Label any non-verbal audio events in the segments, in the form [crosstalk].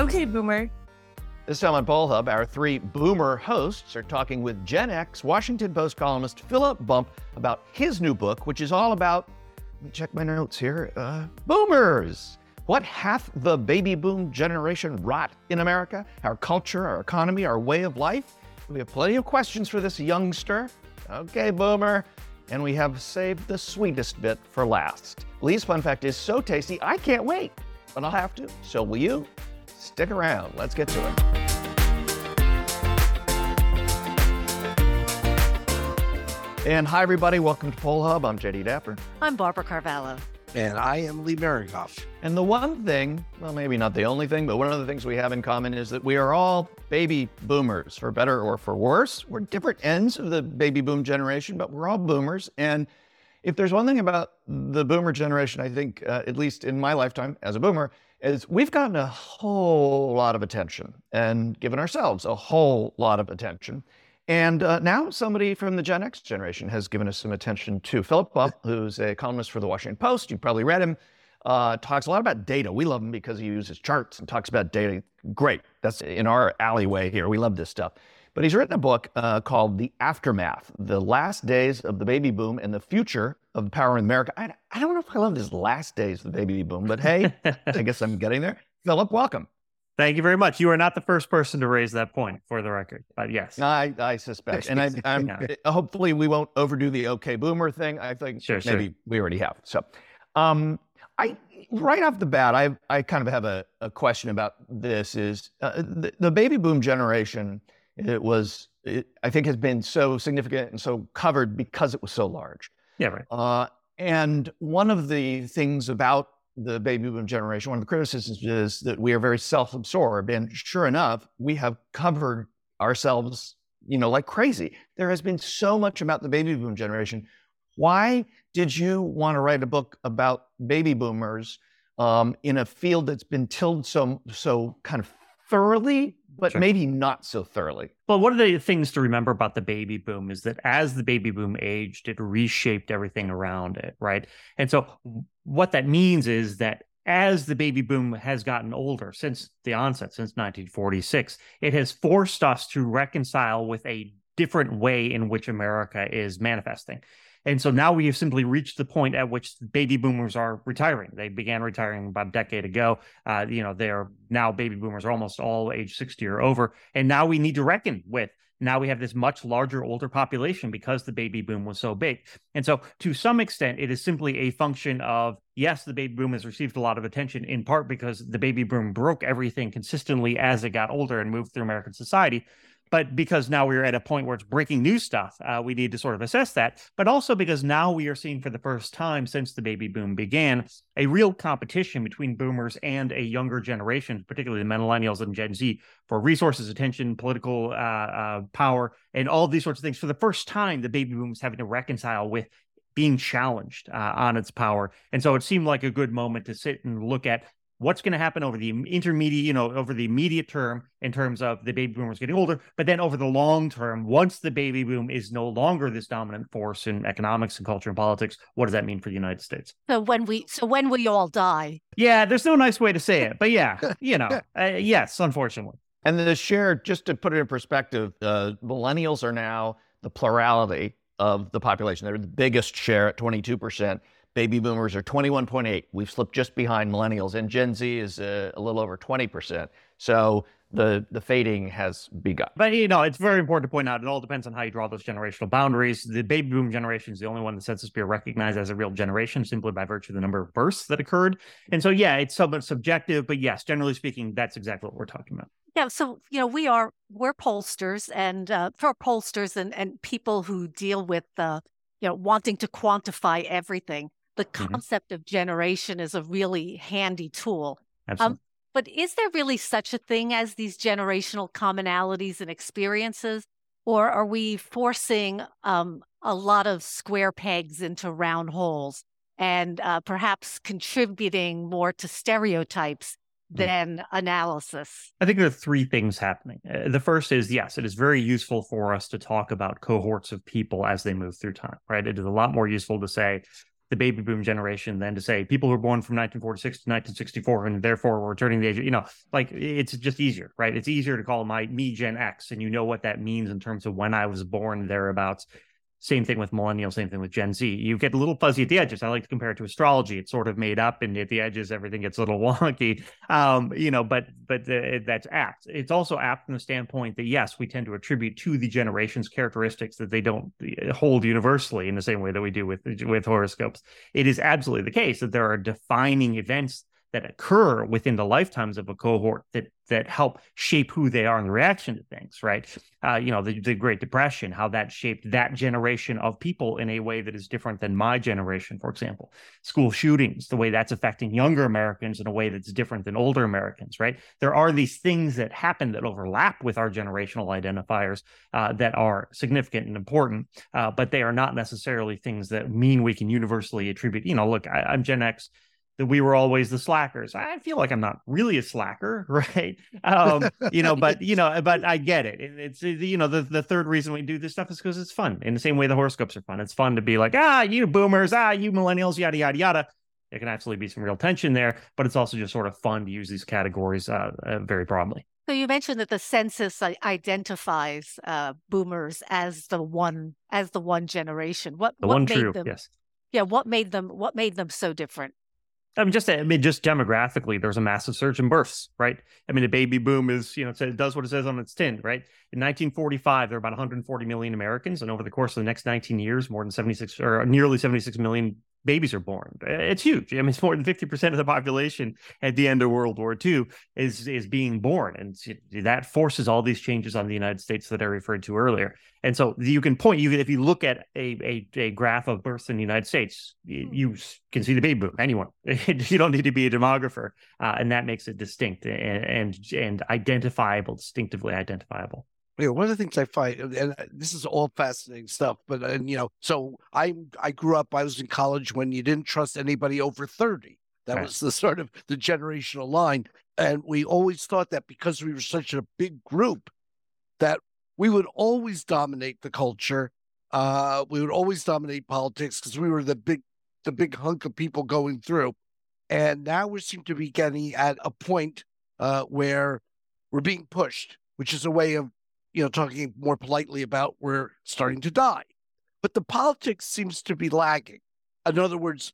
Okay, Boomer. This time on Poll Hub, our three Boomer hosts are talking with Gen X Washington Post columnist Philip Bump about his new book, which is all about, let me check my notes here, uh, boomers. What hath the baby boom generation wrought in America? Our culture, our economy, our way of life? We have plenty of questions for this youngster. Okay, Boomer. And we have saved the sweetest bit for last. Lee's fun fact is so tasty, I can't wait, but I'll have to. So will you? Stick around. Let's get to it. And hi, everybody. Welcome to Poll Hub. I'm Jay DeDapper. I'm Barbara Carvalho. And I am Lee Miringoff. And the one thing, well, maybe not the only thing, but one of the things we have in common is that we are all baby boomers, for better or for worse. We're different ends of the baby boom generation, but we're all boomers. And if there's one thing about the boomer generation, I think, uh, at least in my lifetime as a boomer, is we've gotten a whole lot of attention and given ourselves a whole lot of attention. And uh, now somebody from the Gen X generation has given us some attention too. Philip Bump, who's a columnist for the Washington Post, you've probably read him, uh, talks a lot about data. We love him because he uses charts and talks about data. Great. That's in our alleyway here. We love this stuff. But he's written a book uh, called The Aftermath The Last Days of the Baby Boom and the Future of the Power in America. I, I don't know if I love this last days of the baby boom, but hey, [laughs] I guess I'm getting there. Philip, welcome. Thank you very much. You are not the first person to raise that point, for the record. But yes, I, I suspect, and I, am yeah. hopefully we won't overdo the OK Boomer thing. I think sure, maybe sure. we already have. So, um, I right off the bat, I I kind of have a, a question about this. Is uh, the, the, baby boom generation? It was, it, I think, has been so significant and so covered because it was so large. Yeah, right. Uh, and one of the things about the baby boom generation, one of the criticisms is that we are very self-absorbed. And sure enough, we have covered ourselves, you know, like crazy. There has been so much about the baby boom generation. Why did you want to write a book about baby boomers um, in a field that's been tilled so so kind of thoroughly but sure. maybe not so thoroughly. Well, one of the things to remember about the baby boom is that as the baby boom aged, it reshaped everything around it, right? And so what that means is that as the baby boom has gotten older since the onset, since 1946, it has forced us to reconcile with a different way in which America is manifesting. And so now we have simply reached the point at which baby boomers are retiring. They began retiring about a decade ago. Uh, you know, they are now baby boomers are almost all age 60 or over. And now we need to reckon with now we have this much larger older population because the baby boom was so big. And so to some extent, it is simply a function of yes, the baby boom has received a lot of attention in part because the baby boom broke everything consistently as it got older and moved through American society but because now we're at a point where it's breaking new stuff, uh, we need to sort of assess that. But also because now we are seeing for the first time since the baby boom began a real competition between boomers and a younger generation, particularly the millennials and Gen Z, for resources, attention, political uh, uh, power, and all these sorts of things. For the first time, the baby boom is having to reconcile with being challenged uh, on its power. And so it seemed like a good moment to sit and look at what's going to happen over the intermediate, you know, over the immediate term in terms of the baby boomers getting older, but then over the long term, once the baby boom is no longer this dominant force in economics and culture and politics, what does that mean for the United States? So when we, so when we all die? Yeah, there's no nice way to say it, but yeah, [laughs] you know, uh, yes, unfortunately. And the share, just to put it in perspective, uh, millennials are now the plurality of the population. They're the biggest share at 22%. Baby boomers are 21.8. We've slipped just behind millennials, and Gen Z is uh, a little over 20%. So the the fading has begun. But you know, it's very important to point out it all depends on how you draw those generational boundaries. The baby boom generation is the only one the Census Bureau recognized as a real generation simply by virtue of the number of births that occurred. And so yeah, it's somewhat subjective, but yes, generally speaking, that's exactly what we're talking about. Yeah, so you know, we are we're pollsters and uh, for pollsters and and people who deal with uh, you know wanting to quantify everything the mm-hmm. concept of generation is a really handy tool. Absolutely. Um, but is there really such a thing as these generational commonalities and experiences? Or are we forcing um, a lot of square pegs into round holes and uh, perhaps contributing more to stereotypes mm. than analysis? I think there are three things happening. Uh, the first is yes, it is very useful for us to talk about cohorts of people as they move through time, right? It is a lot more useful to say, the baby boom generation than to say people who were born from 1946 to 1964 and therefore were turning the age. You know, like it's just easier, right? It's easier to call my me Gen X, and you know what that means in terms of when I was born thereabouts. Same thing with millennials, same thing with Gen Z. You get a little fuzzy at the edges. I like to compare it to astrology. It's sort of made up, and at the edges, everything gets a little [laughs] wonky. Um, you know, but but uh, that's apt. It's also apt from the standpoint that yes, we tend to attribute to the generations characteristics that they don't uh, hold universally in the same way that we do with with horoscopes. It is absolutely the case that there are defining events that occur within the lifetimes of a cohort that that help shape who they are in reaction to things right? Uh, you know the, the great depression how that shaped that generation of people in a way that is different than my generation for example. School shootings the way that's affecting younger americans in a way that's different than older americans right? There are these things that happen that overlap with our generational identifiers uh, that are significant and important uh, but they are not necessarily things that mean we can universally attribute you know look I, i'm gen x that we were always the slackers. I feel like I'm not really a slacker, [laughs] right? Um, you know, but you [laughs] know, but I get it. It's you know, the the third reason we do this stuff is because it's fun. In the same way the horoscopes are fun. It's fun to be like, ah, you boomers, ah, you millennials, yada yada yada. There can absolutely be some real tension there, but it's also just sort of fun to use these categories uh, uh, very broadly. So you mentioned that the census identifies uh, boomers as the one as the one generation. What the what one made true, them? yes. Yeah, what made them? What made them so different? I mean, just I mean, just demographically, there's a massive surge in births, right? I mean, the baby boom is, you know, it does what it says on its tin, right? In 1945, there were about 140 million Americans, and over the course of the next 19 years, more than 76 or nearly 76 million babies are born. It's huge. I mean, it's more than 50% of the population at the end of World War II is is being born. And that forces all these changes on the United States that I referred to earlier. And so you can point, you can, if you look at a, a, a graph of births in the United States, you can see the baby boom, anyone. [laughs] you don't need to be a demographer. Uh, and that makes it distinct and, and, and identifiable, distinctively identifiable you know, one of the things I find, and uh, this is all fascinating stuff, but and you know, so I I grew up. I was in college when you didn't trust anybody over thirty. That right. was the sort of the generational line, and we always thought that because we were such a big group, that we would always dominate the culture. Uh, we would always dominate politics because we were the big the big hunk of people going through, and now we seem to be getting at a point uh, where we're being pushed, which is a way of you know, talking more politely about we're starting to die. But the politics seems to be lagging. In other words,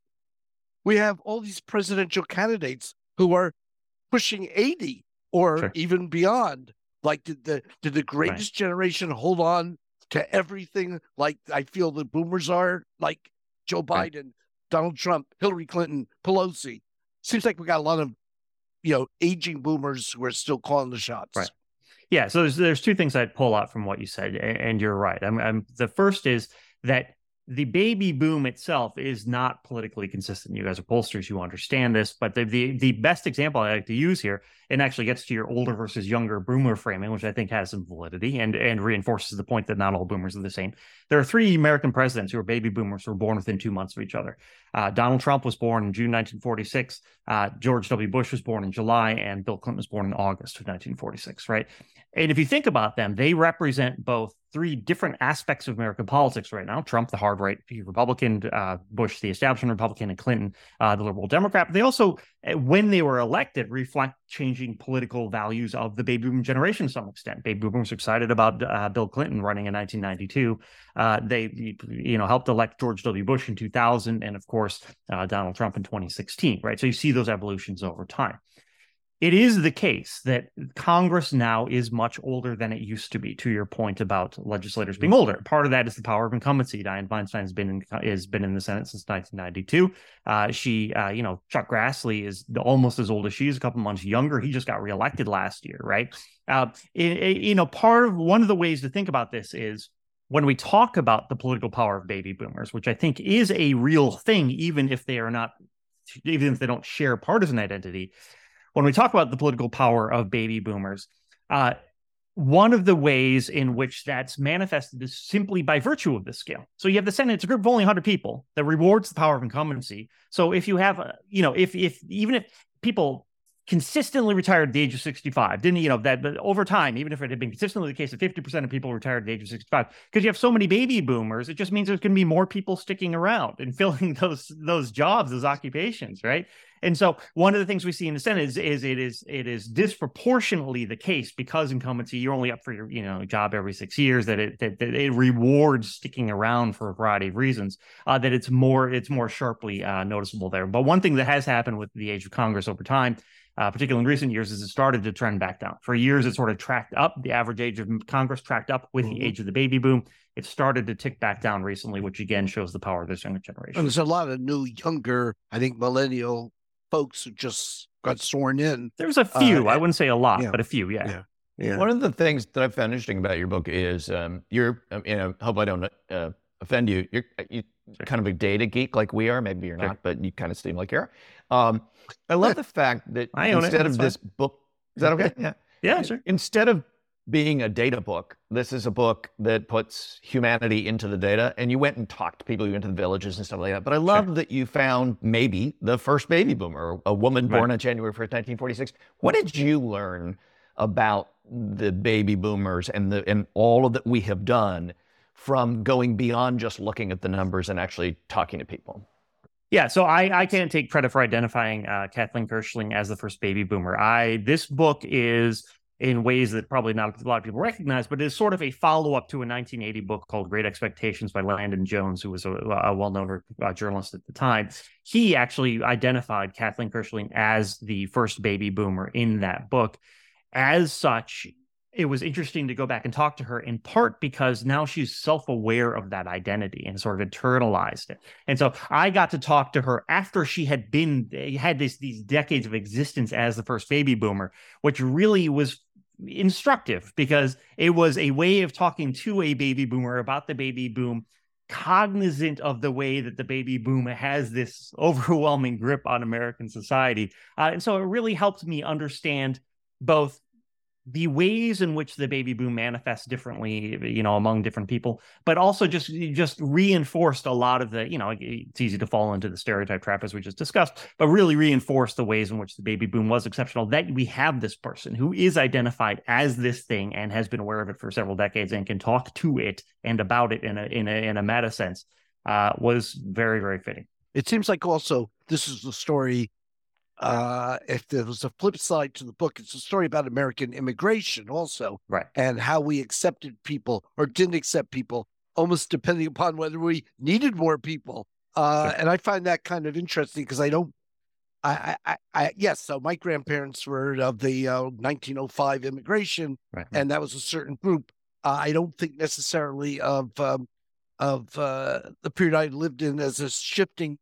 we have all these presidential candidates who are pushing 80 or sure. even beyond. Like, did the did the greatest right. generation hold on to everything like I feel the boomers are, like Joe Biden, right. Donald Trump, Hillary Clinton, Pelosi? Seems like we got a lot of, you know, aging boomers who are still calling the shots. Right. Yeah, so there's there's two things I'd pull out from what you said, and you're right. I'm, I'm the first is that the baby boom itself is not politically consistent. You guys are pollsters, you understand this, but the, the the best example I like to use here, and actually gets to your older versus younger boomer framing, which I think has some validity and and reinforces the point that not all boomers are the same. There are three American presidents who are baby boomers who were born within two months of each other. Uh, Donald Trump was born in June 1946. Uh, George W. Bush was born in July, and Bill Clinton was born in August of 1946. Right, and if you think about them, they represent both three different aspects of American politics right now Trump, the hard right Republican, uh, Bush, the establishment Republican, and Clinton, uh, the liberal Democrat. They also, eh, when they were elected, reflect changing political values of the baby boom generation to some extent. Baby boomers excited about uh, Bill Clinton running in 1992. Uh, they, you know, helped elect George W. Bush in 2000, and of course, uh, Donald Trump in 2016, right? So you see those evolutions over time it is the case that Congress now is much older than it used to be. To your point about legislators being older, part of that is the power of incumbency. Dianne Feinstein has been in, has been in the Senate since 1992. Uh, she, uh, you know, Chuck Grassley is almost as old as she is, a couple months younger. He just got reelected last year, right? Uh, it, it, you know, part of one of the ways to think about this is when we talk about the political power of baby boomers, which I think is a real thing, even if they are not, even if they don't share partisan identity when we talk about the political power of baby boomers, uh, one of the ways in which that's manifested is simply by virtue of this scale. So you have the Senate; it's a group of only 100 people that rewards the power of incumbency. So if you have, a, you know, if if even if people consistently retired at the age of 65 didn't you know that but over time even if it had been consistently the case that 50% of people retired at the age of 65 because you have so many baby boomers it just means there's going to be more people sticking around and [laughs] filling those those jobs those occupations right and so one of the things we see in the Senate is, is it is it is disproportionately the case because incumbency you're only up for your you know job every six years that it that, that it rewards sticking around for a variety of reasons uh, that it's more it's more sharply uh, noticeable there. But one thing that has happened with the age of Congress over time. Uh, particularly in recent years, is it started to trend back down. For years, it sort of tracked up. The average age of Congress tracked up with mm-hmm. the age of the baby boom. It started to tick back down recently, which again shows the power of this younger generation. And there's a lot of new, younger, I think, millennial folks who just got sworn in. There's a few. Uh, I wouldn't say a lot, yeah. but a few. Yeah. yeah. Yeah. One of the things that I found interesting about your book is um, you're, um, you know, hope I don't uh, offend you. You're you kind of a data geek like we are. Maybe you're sure. not, but you kind of seem like you are. Um, I love the fact that instead of this book, is that okay? [laughs] Yeah. Yeah, sure. Instead of being a data book, this is a book that puts humanity into the data. And you went and talked to people, you went to the villages and stuff like that. But I love sure. that you found maybe the first baby boomer, a woman born right. on January 1st, 1946. What did you learn about the baby boomers and the and all of that we have done from going beyond just looking at the numbers and actually talking to people? Yeah, so I, I can't take credit for identifying uh, Kathleen Kirschling as the first baby boomer. I this book is in ways that probably not a lot of people recognize, but it is sort of a follow up to a 1980 book called Great Expectations by Landon Jones, who was a, a well known uh, journalist at the time. He actually identified Kathleen Kirschling as the first baby boomer in that book. As such, it was interesting to go back and talk to her in part because now she's self-aware of that identity and sort of internalized it. And so I got to talk to her after she had been had this these decades of existence as the first baby boomer, which really was instructive because it was a way of talking to a baby boomer about the baby boom cognizant of the way that the baby boom has this [laughs] overwhelming grip on American society. Uh, and so it really helped me understand both the ways in which the baby boom manifests differently you know among different people but also just just reinforced a lot of the you know it's easy to fall into the stereotype trap as we just discussed but really reinforced the ways in which the baby boom was exceptional that we have this person who is identified as this thing and has been aware of it for several decades and can talk to it and about it in a in a in a meta sense uh, was very very fitting. It seems like also this is the story uh, if there was a flip side to the book, it's a story about American immigration also, right? And how we accepted people or didn't accept people, almost depending upon whether we needed more people. Uh, sure. And I find that kind of interesting because I don't. I, I, I, yes. So my grandparents were of the uh, 1905 immigration, right. and that was a certain group. Uh, I don't think necessarily of um, of uh, the period I lived in as a shifting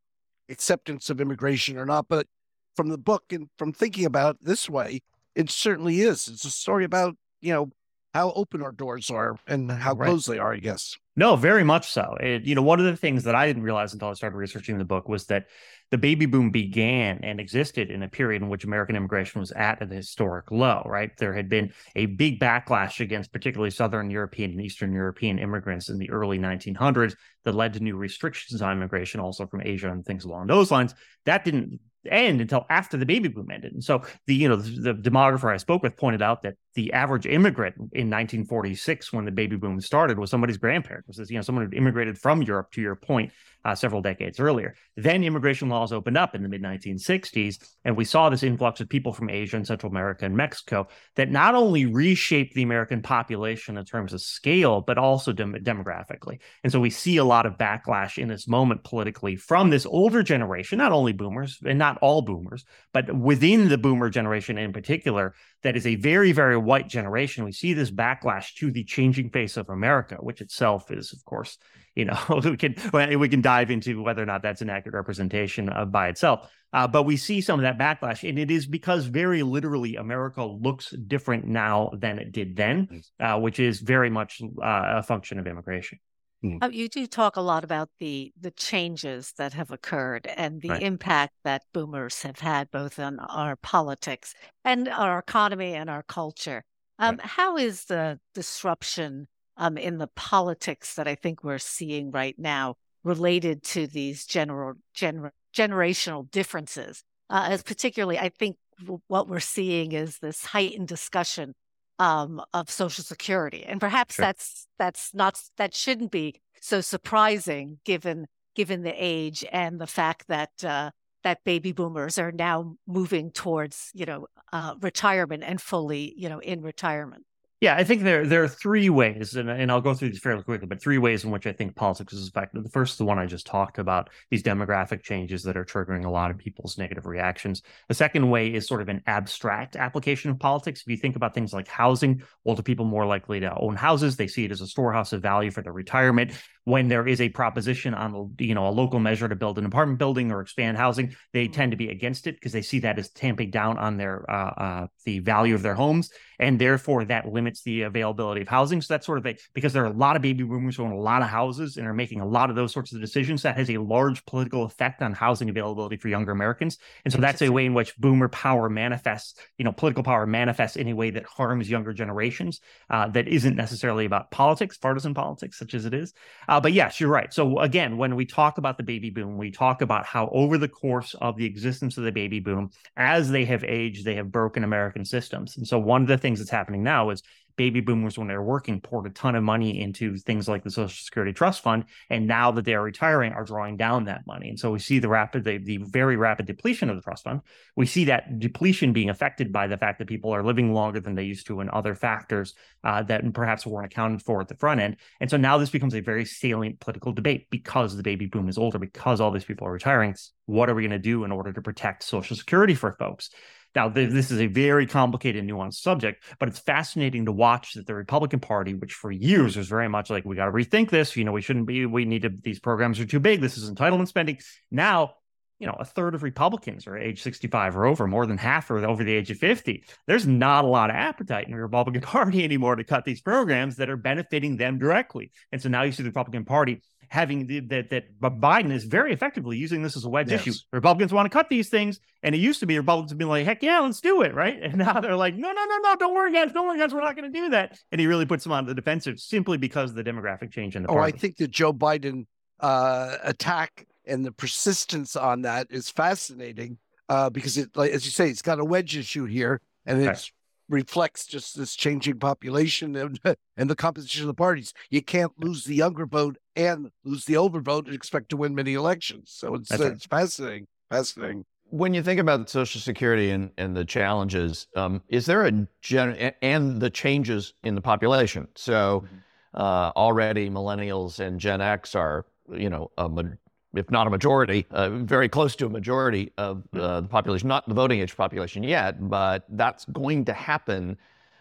acceptance of immigration or not, but from the book and from thinking about it this way, it certainly is. It's a story about, you know, how open our doors are and how right. closed they are, I guess. No, very much so. It, you know, one of the things that I didn't realize until I started researching the book was that the baby boom began and existed in a period in which American immigration was at a historic low, right? There had been a big backlash against particularly Southern European and Eastern European immigrants in the early 1900s that led to new restrictions on immigration, also from Asia and things along those lines. That didn't end until after the baby boom ended. And so the you know the, the, demographer I spoke with pointed out that the average immigrant in 1946 when the baby boom started was somebody's grandparent was you know someone who immigrated from Europe to your point uh, several decades earlier. Then immigration laws opened up in the mid 1960s, and we saw this influx of people from Asia and Central America and Mexico that not only reshaped the American population in terms of scale, but also dem- demographically. And so we see a lot of backlash in this moment politically from this older generation, not only boomers and not all boomers, but within the boomer generation in particular, that is a very, very white generation. We see this backlash to the changing face of America, which itself is, of course, you know, [laughs] we can we can dive into whether or not that's an accurate representation of by itself. Uh, but we see some of that backlash, and it is because very literally America looks different now than it did then, uh, which is very much uh, a function of immigration. Mm. Uh, you do talk a lot about the the changes that have occurred and the right. impact that boomers have had both on our politics and our economy and our culture. Um, right. How is the disruption um, in the politics that I think we're seeing right now related to these general gener- generational differences? Uh, as particularly, I think what we're seeing is this heightened discussion um, of Social Security, and perhaps sure. that's that's not that shouldn't be so surprising given given the age and the fact that uh, that baby boomers are now moving towards you know uh, retirement and fully you know in retirement. Yeah, I think there there are three ways, and, and I'll go through these fairly quickly, but three ways in which I think politics is affected. The first, is the one I just talked about, these demographic changes that are triggering a lot of people's negative reactions. The second way is sort of an abstract application of politics. If you think about things like housing, older people more likely to own houses. They see it as a storehouse of value for their retirement when there is a proposition on you know a local measure to build an apartment building or expand housing, they tend to be against it because they see that as tamping down on their uh, uh, the value of their homes, and therefore that limits the availability of housing. So that's sort of a because there are a lot of baby boomers who own a lot of houses and are making a lot of those sorts of decisions. That has a large political effect on housing availability for younger Americans, and so that's a way in which boomer power manifests, you know, political power manifests in a way that harms younger generations. Uh, that isn't necessarily about politics, partisan politics, such as it is. Uh, but yes, you're right. So again, when we talk about the baby boom, we talk about how over the course of the existence of the baby boom, as they have aged, they have broken American systems. And so one of the things that's happening now is baby boomers when they're working poured a ton of money into things like the social security trust fund and now that they're retiring are drawing down that money. And so we see the rapid the, the very rapid depletion of the trust fund. We see that depletion being affected by the fact that people are living longer than they used to and other factors uh, that perhaps weren't accounted for at the front end. And so now this becomes a very salient political debate because the baby boom is older because all these people are retiring. What are we going to do in order to protect social security for folks now, this is a very complicated, nuanced subject, but it's fascinating to watch that the Republican Party, which for years was very much like, we got to rethink this. You know, we shouldn't be, we need to, these programs are too big. This is entitlement spending. Now, you know, a third of Republicans are age 65 or over, more than half are over the age of 50. There's not a lot of appetite in the Republican [laughs] Party anymore to cut these programs that are benefiting them directly. And so now you see the Republican Party having the, that that Biden is very effectively using this as a wedge yes. issue. Republicans want to cut these things, and it used to be Republicans would be like, "Heck yeah, let's do it," right? And [laughs] now they're like, "No, no, no, no, don't worry, guys, don't worry, guys, we're not going to do that." And he really puts them on the defensive simply because of the demographic change in the oh, party. I think that Joe Biden uh, attack and the persistence on that is fascinating uh, because it, like as you say, it's got a wedge issue here, and it's reflects just this changing population and, [laughs] and the composition of the parties. You can't lose the younger vote and lose the older vote and expect to win many elections. So it's, right. it's fascinating. Fascinating. When you think about Social Security and, and the challenges, um, is there a gen and the changes in the population? So mm-hmm. uh, already millennials and Gen X are, you know, a if not a majority, uh, very close to a majority of uh, the population, not the voting age population yet, but that's going to happen.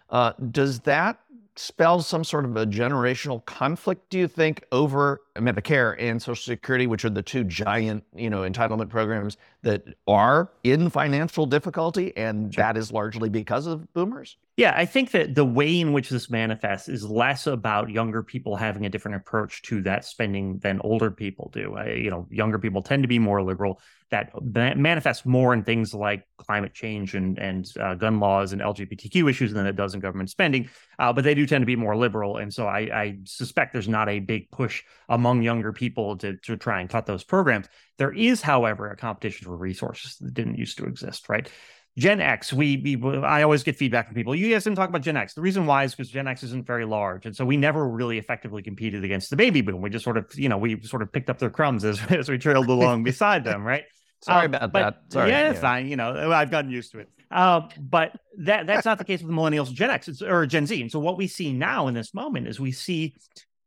Uh, does that spell some sort of a generational conflict, do you think, over Medicare and Social Security, which are the two giant, you know, entitlement programs that are in financial difficulty, and that is largely because of boomers? Yeah, I think that the way in which this manifests is less about younger people having a different approach to that spending than older people do. I, you know, younger people tend to be more liberal. That manifests more in things like climate change and and uh, gun laws and LGBTQ issues than it does in government spending. Uh, but they do tend to be more liberal, and so I, I suspect there's not a big push among younger people to to try and cut those programs. There is, however, a competition for resources that didn't used to exist, right? Gen X, we, we, I always get feedback from people. You guys didn't talk about Gen X. The reason why is because Gen X isn't very large, and so we never really effectively competed against the baby boom. We just sort of, you know, we sort of picked up their crumbs as, [laughs] as we trailed along [laughs] beside them, right? Sorry um, about that. Sorry. Yeah, it's yeah. fine. You know, I've gotten used to it. Uh, but that that's not the case with the millennials, Gen X, or Gen Z. And so what we see now in this moment is we see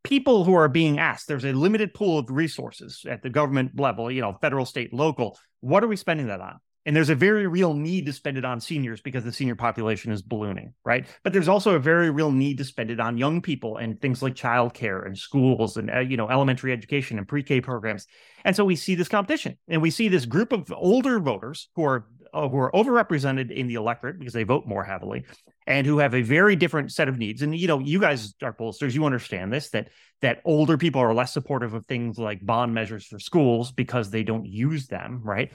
people who are being asked. There's a limited pool of resources at the government level, you know, federal, state, local. What are we spending that on? And there's a very real need to spend it on seniors because the senior population is ballooning, right? But there's also a very real need to spend it on young people and things like childcare and schools and uh, you know elementary education and pre-K programs. And so we see this competition, and we see this group of older voters who are uh, who are overrepresented in the electorate because they vote more heavily, and who have a very different set of needs. And you know, you guys are pollsters, you understand this that that older people are less supportive of things like bond measures for schools because they don't use them, right?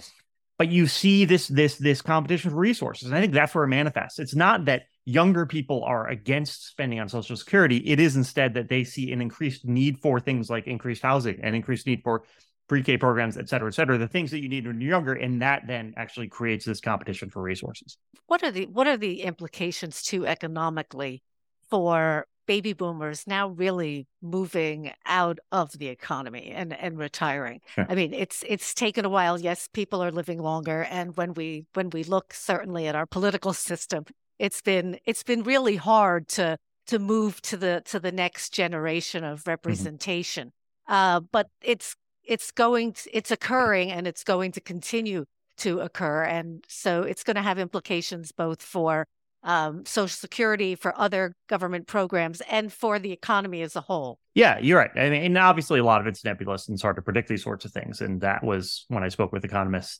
But you see this this this competition for resources and i think that's where it manifests it's not that younger people are against spending on social security it is instead that they see an increased need for things like increased housing and increased need for pre-K programs, et cetera, et cetera, the things that you need when you're younger, and that then actually creates this competition for resources. What are the what are the implications too economically for baby boomers now really moving out of the economy and, and retiring. Sure. I mean, it's it's taken a while. Yes, people are living longer. And when we when we look certainly at our political [laughs] system, it's been it's been really hard to to move to the to the next generation of mm-hmm. representation. Mm-hmm. Uh, but it's it's going to, it's occurring and it's going to continue to occur. And so it's going to have implications both for um, Social Security, for other government programs, and for the economy as a whole. Yeah, you're right. I mean, and obviously a lot of it's nebulous and it's hard to predict these sorts of things. And that was when I spoke with economists,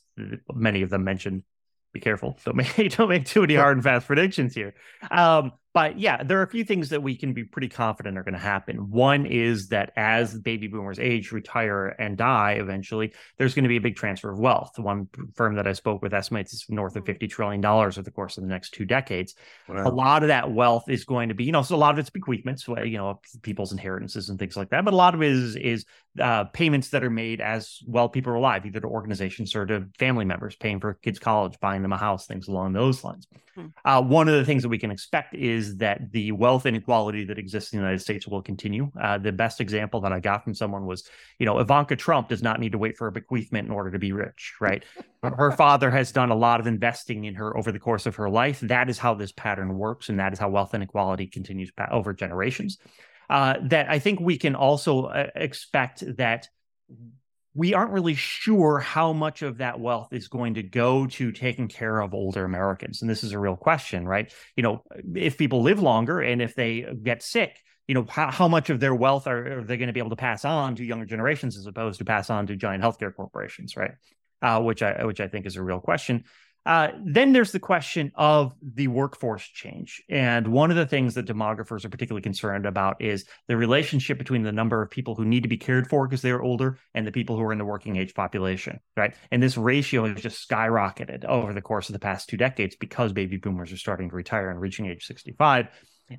many of them mentioned be careful. Don't make [laughs] don't make too many hard and fast predictions here. Um, but yeah, there are a few things that we can be pretty confident are going to happen. One is that as baby boomers age, retire, and die eventually, there's going to be a big transfer of wealth. One firm that I spoke with estimates is north of $50 trillion over the course of the next two decades. Wow. A lot of that wealth is going to be, you know, so a lot of it's bequeathments, you know, people's inheritances and things like that. But a lot of it is, is uh, payments that are made as well people are alive, either to organizations or to family members, paying for kids' college, buying them a house, things along those lines. Hmm. Uh, one of the things that we can expect is that the wealth inequality that exists in the United States will continue. Uh, the best example that I got from someone was, you know, Ivanka Trump does not need to wait for a bequeathment in order to be rich, right? her father has done a lot of investing in her over the course of her life. That is how this pattern works, and that is how wealth inequality continues over generations. Uh, that I think we can also uh, expect that we aren't really sure how much of that wealth is going to go to taking care of older Americans. And this is a real question, right? You know, if people live longer and if they get sick, you know, how, how much of their wealth are, are they going to be able to pass on to younger generations as opposed to pass on to giant healthcare corporations, right? Uh, which I which I think is a real question. Uh, then there's the question of the workforce change. And one of the things that demographers are particularly concerned about is the relationship between the number of people who need to be cared for because they're older and the people who are in the working age population, right? And this ratio has just skyrocketed over the course of the past two decades because baby boomers are starting to retire and reaching age 65.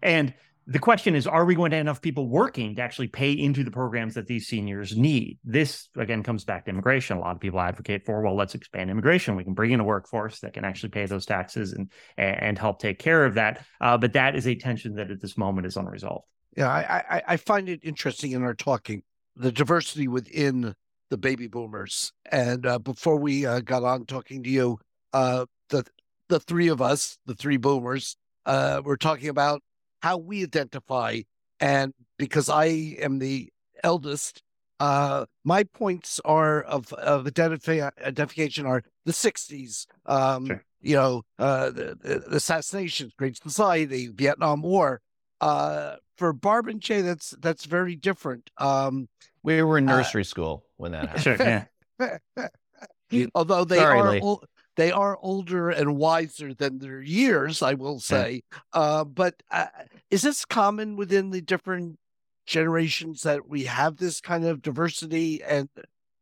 And the question is are we going to have enough people working to actually pay into the programs that these seniors need? This again comes back to immigration. A lot of people advocate for well let's expand immigration. We can bring in a workforce that can actually pay those taxes and and help take care of that. Uh, but that is a tension that at this moment is unresolved. Yeah i i, I find it interesting in our talking the diversity within the baby boomers. And uh, before we uh, got on talking to you uh, the the three of us the three boomers uh, we're talking about how we identify. And because I am the eldest, uh, my points are of, of identifi- identification are the 60s, um, sure. you know, uh, the, the, assassinations, Great Society, Vietnam War. Uh, for Barb and Jay, that's that's very different. Um, we were in uh, nursery school when that [laughs] happened. Sure, yeah. [laughs] Although they Sorry, are they are older and wiser than their years, I will say. Yeah. Uh, but uh, is this common within the different generations that we have this kind of diversity? And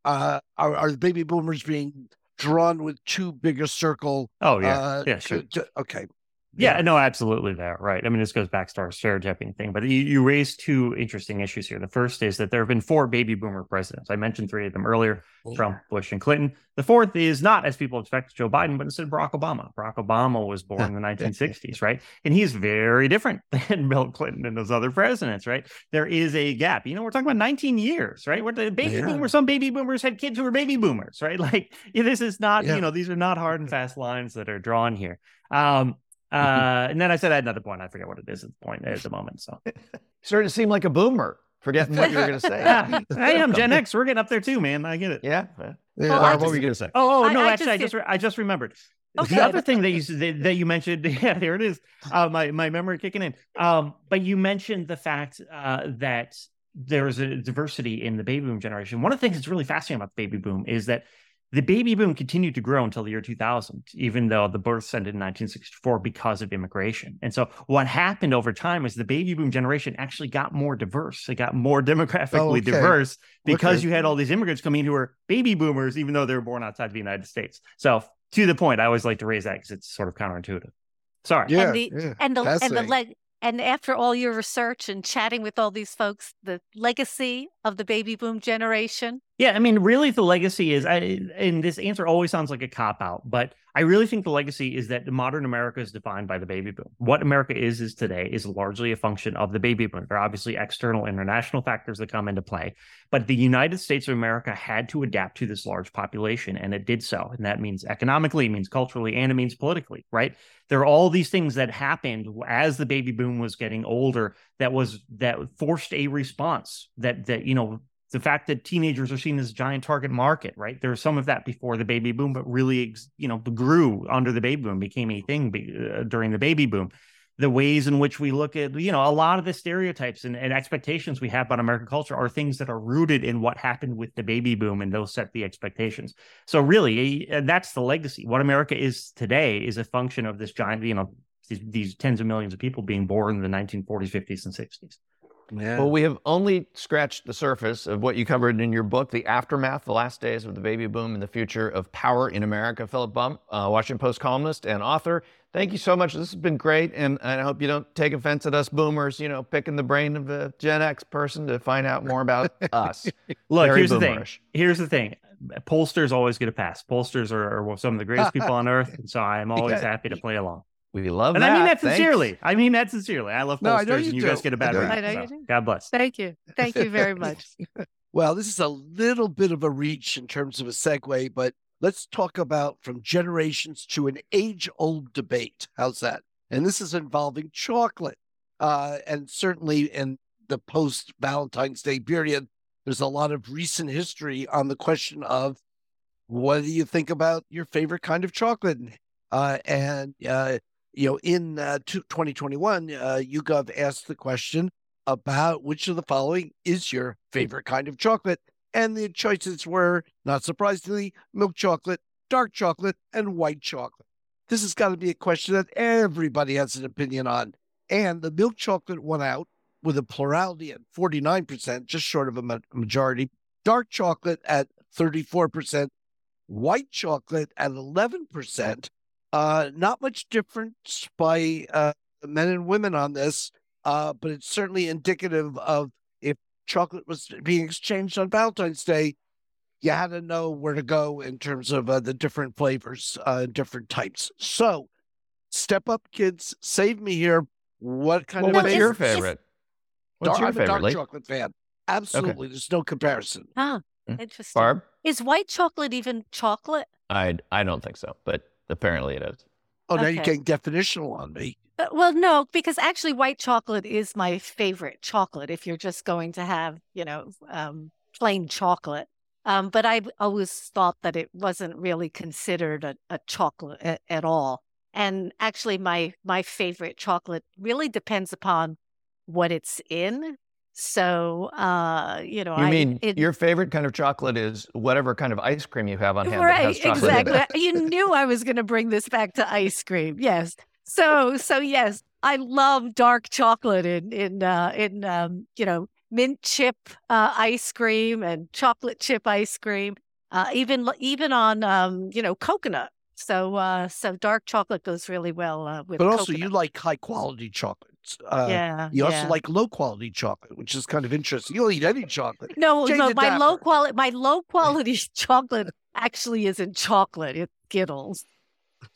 uh, are, are the baby boomers being drawn with too big a circle? Oh yeah, uh, yeah, sure. To, okay. Yeah, yeah, no, absolutely there. Right. I mean, this goes back to our stereotyping thing, but you, you raised two interesting issues here. The first is that there have been four baby boomer presidents. I mentioned three of them earlier yeah. Trump, Bush, and Clinton. The fourth is not, as people expect, Joe Biden, but instead Barack Obama. Barack Obama was born in the [laughs] 1960s, right? And he's very different [laughs] than Bill Clinton and those other presidents, right? There is a gap. You know, we're talking about 19 years, right? Where the baby yeah. boomers, some baby boomers had kids who were baby boomers, right? [laughs] Like, this is not, you know, these are not hard and fast lines that are drawn here. Um, uh, and then I said I had another point. I forget what it is at the point at the moment. So [laughs] starting to seem like a boomer, forgetting what you were going to say. yeah, I am Gen X. We're getting up there too, man. I get it. Yeah. yeah. Well, what just, were you going to say? Oh, oh no, I, actually, I just, I just, I just remembered. Okay. The other thing that you that, that you mentioned, [laughs] yeah, there it is. Uh, my my memory kicking in. Um, but you mentioned the fact uh, that there is a diversity in the baby boom generation. One of the things that's really fascinating about the baby boom is that the baby boom continued to grow until the year 2000, even though the births ended in 1964 because of immigration. And so, what happened over time is the baby boom generation actually got more diverse. It got more [laughs] demographically oh, okay. diverse because okay. you had all these immigrants coming in who were baby boomers, even though they were born outside the United States. So, to the point, I always like to raise that because it's sort of counterintuitive. Sorry. Yeah, and the yeah, and the and the leg and after all your research and chatting with all these folks, the legacy of the baby boom generation? Yeah, I mean, really, the legacy is, I, and this answer always sounds like a cop out, but I really think the legacy is that modern America is defined by the baby boom. What America is is today is largely a function of the baby boom. There are obviously external international factors that come into play, but the United States of America had to adapt to this large population, and it did so. And that means economically, it means culturally, and it means politically, right? There are all these things that happened as the baby boom was getting older that was that forced a response that that you know the fact that teenagers are seen as a giant target market, right? There was some of that before the baby boom, but really, you know, grew under the baby boom, became a thing uh, during the baby boom. The ways in which we look at, you know, a lot of the stereotypes and, and, expectations we have about American culture are things that are rooted in what happened with the baby boom, and those set the expectations. So, really, that's the legacy. What America is today is a function of this giant, you know, these, these tens of millions of people being born in the 1940s, 50s, and 60s. Yeah. Well, we have only scratched the surface of what you covered in your book, The Aftermath, The Last Days of the Baby Boom and the Future of Power in America. Philip Bump, uh, Washington Post columnist and author. Thank you so much. This has been great. And I hope you don't take offense at us boomers, you know, picking the brain of a Gen X person to find out more about [laughs] us. Look, Very here's boomerish. the thing. Here's the thing. Pollsters always get a pass. Pollsters are, are some of the greatest people on earth. And so I'm always yeah. happy to play along. We love that. and that. I mean that Thanks. sincerely. I mean that sincerely. I love pollsters, no, I you and you do. guys get a bad rap. So. God bless. Thank you. Thank you very [laughs] much. well, this is a little bit of a reach in terms of a segue, but let's talk about from generations to an age-old debate. How's that? And this is involving chocolate. Uh, and certainly in the post Valentine's Day period, there's a lot of recent history on the question of what do you think about your favorite kind of chocolate? Uh, and uh, you know, in uh, 2021, uh, YouGov asked the question about which of the following is your favorite kind of chocolate. And the choices were, not surprisingly, milk chocolate, dark chocolate, and white chocolate. This has got to be a question that everybody has an opinion on. And the milk chocolate won out with a plurality at 49%, just short of a majority. Dark chocolate at 34%, white chocolate at 11%, uh, not much difference by uh, men and women on this, uh, but it's certainly indicative of if chocolate was being exchanged on Valentine's Day, you had to know where to go in terms of uh, the different flavors, uh, different types. So, step up, kids. Save me here. What kind well, of what's your favorite? What's dark, your I'm favorite? a dark chocolate fan. Absolutely. Okay. There's no comparison. Huh. Hmm. Interesting. Barb? Is white chocolate even chocolate? I I don't think so, but Apparently it is. Oh, now you're getting definitional on me. Uh, well, no, because actually white chocolate is my favorite chocolate if you're just going to have, you know, um, plain chocolate. Um, but I've always thought that it wasn't really considered a, a chocolate a, at all. And actually, my my favorite chocolate really depends upon what it's in. So, uh, you know, you I, mean it, your favorite kind of chocolate is whatever kind of ice cream you have on hand. Right, exactly. you knew I was going to bring this back to ice cream. Yes. So, so yes, I love dark chocolate in in uh, in um, you know mint chip uh, ice cream and chocolate chip ice cream. Uh, even even on um, you know coconut. So uh, so dark chocolate goes really well uh, with. But also, coconut. you like high quality chocolate. Uh, yeah. You also yeah. like low quality chocolate, which is kind of interesting. You'll eat any chocolate. No, Jane no, my low quality, my low [laughs] quality [laughs] chocolate actually isn't chocolate; it's Skittles. [laughs]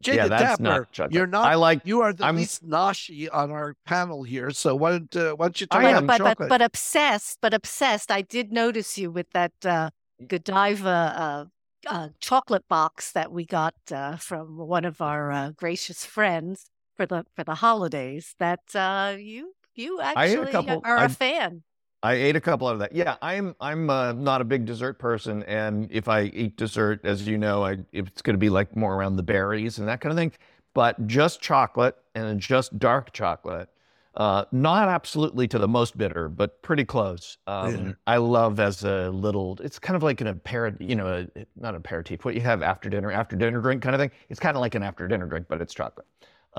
Jane yeah, that's Dapper, not chocolate. You're not. I like. You are the I'm, least noshy on our panel here. So why don't uh, why don't you talk I about am. But, chocolate? but but obsessed, but obsessed. I did notice you with that uh, Godiva uh, uh, chocolate box that we got uh, from one of our uh, gracious friends for the for the holidays. That uh, you you actually couple- are a fan. I ate a couple out of that. Yeah, I'm I'm uh, not a big dessert person, and if I eat dessert, as you know, I it's going to be like more around the berries and that kind of thing. But just chocolate and just dark chocolate, uh, not absolutely to the most bitter, but pretty close. Um, Yeah. I love as a little. It's kind of like an aperitif, you know, a, not an aperitif. What you have after dinner, after dinner drink kind of thing. It's kind of like an after dinner drink, but it's chocolate.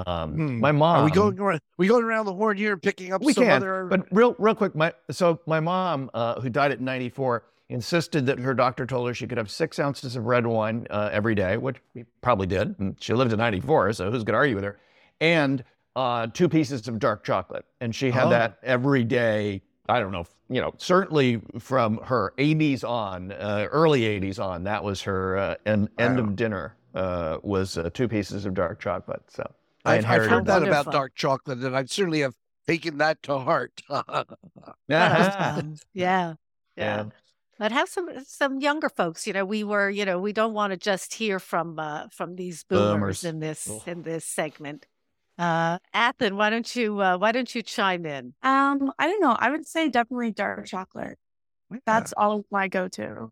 Um, Hmm. My mom. Are we going around, we going around the horn here, picking up We some can, other? but real, real quick. My so my mom, uh, who died at 94, insisted that her doctor told her she could have six ounces of red wine uh, every day, which we probably did. And she lived to 94, so who's going to argue with her? And uh, two pieces of dark chocolate, and she had Oh. that every day I don't know, you know, certainly from her 80s on, uh, early 80s on, that was her uh, end, end of dinner uh, was uh, two pieces of dark chocolate. So I I've, I've heard that Wonderful. about dark chocolate, and I certainly have taken that to heart. [laughs] that. [laughs] Yeah, yeah. Yeah. But have some some younger folks. You know, we were. You know, we don't want to just hear from uh, from these boomers, Boomers. in this Ugh. in this segment. Uh, Athen, why don't you uh, why don't you chime in? Um, I don't know. I would say definitely dark chocolate. That's all my go-to.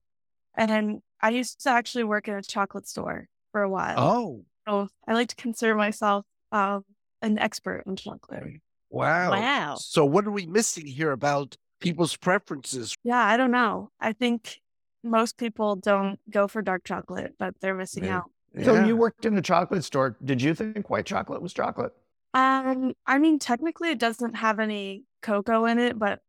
And then I used to actually work in a chocolate store for a while. oh, So I like to consider myself um an expert in chocolate. wow. Wow. So, what are we missing here about people's preferences? Yeah, I don't know. I think most people don't go for dark chocolate, but they're missing Yeah. out. So Yeah. you worked in a chocolate store. Did you think white chocolate was chocolate? Um, I mean, technically, it doesn't have any cocoa in it, but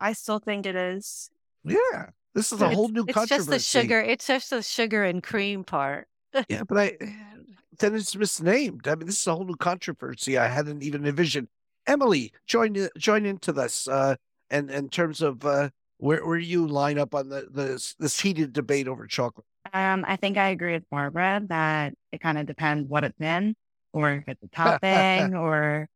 I still think it is. Yeah. This is a whole new it's controversy. just the sugar. It's just the sugar and cream part. Yeah, but I [laughs] then it's misnamed. I mean, this is a whole new controversy I hadn't even envisioned. Emily, join join into this. Uh, and in terms of uh, where where you line up on the this this heated debate over chocolate. Um, I think I agree with Barbara that it kind of depends what it's in, or if it's a [laughs] topping, or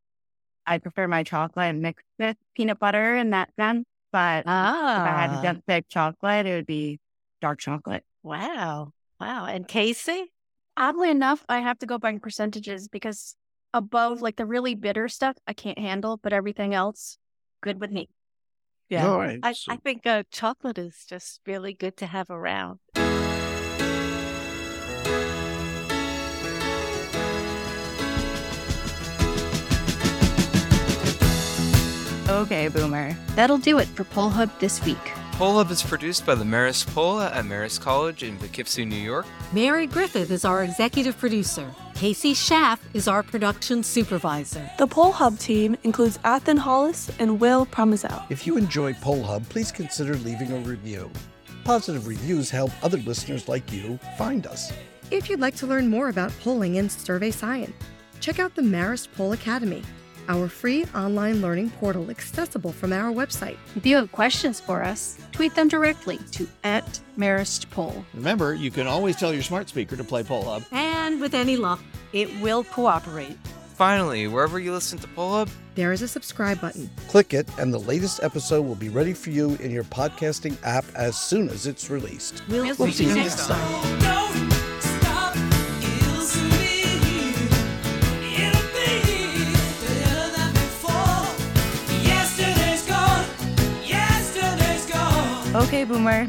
I prefer my chocolate mixed with peanut butter in that sense. But if I had Ah, to just pick chocolate, it would be dark chocolate. wow, wow. And Casey, Oddly enough, I have to go by percentages because above like the really bitter stuff, I can't handle, but everything else, good with me. yeah, All right. I, so- I think uh, chocolate is just really good to have around. Okay, boomer. That'll do it for Poll Hub this week. Poll Hub is produced by the Marist Poll at Marist College in Poughkeepsie, New York. Mary Griffith is our executive producer. Casey Schaff is our production supervisor. The Poll Hub team includes Athen Hollis and Will Promizel. If you enjoy Poll Hub, please consider leaving a review. Positive reviews help other listeners like you find us. If you'd like to learn more about polling and survey science, check out the Marist Poll Academy, our free online learning portal accessible from our website. If you have questions for us, tweet them directly to at Marist Poll. Remember, you can always tell your smart speaker to play Poll Hub. And with any luck, it will cooperate. Finally, wherever you listen to Poll Hub, There is a subscribe button. Click it, and the latest episode will be ready for you in your podcasting app as soon as it's released. We'll, We'll see you next time. Okay, boomer.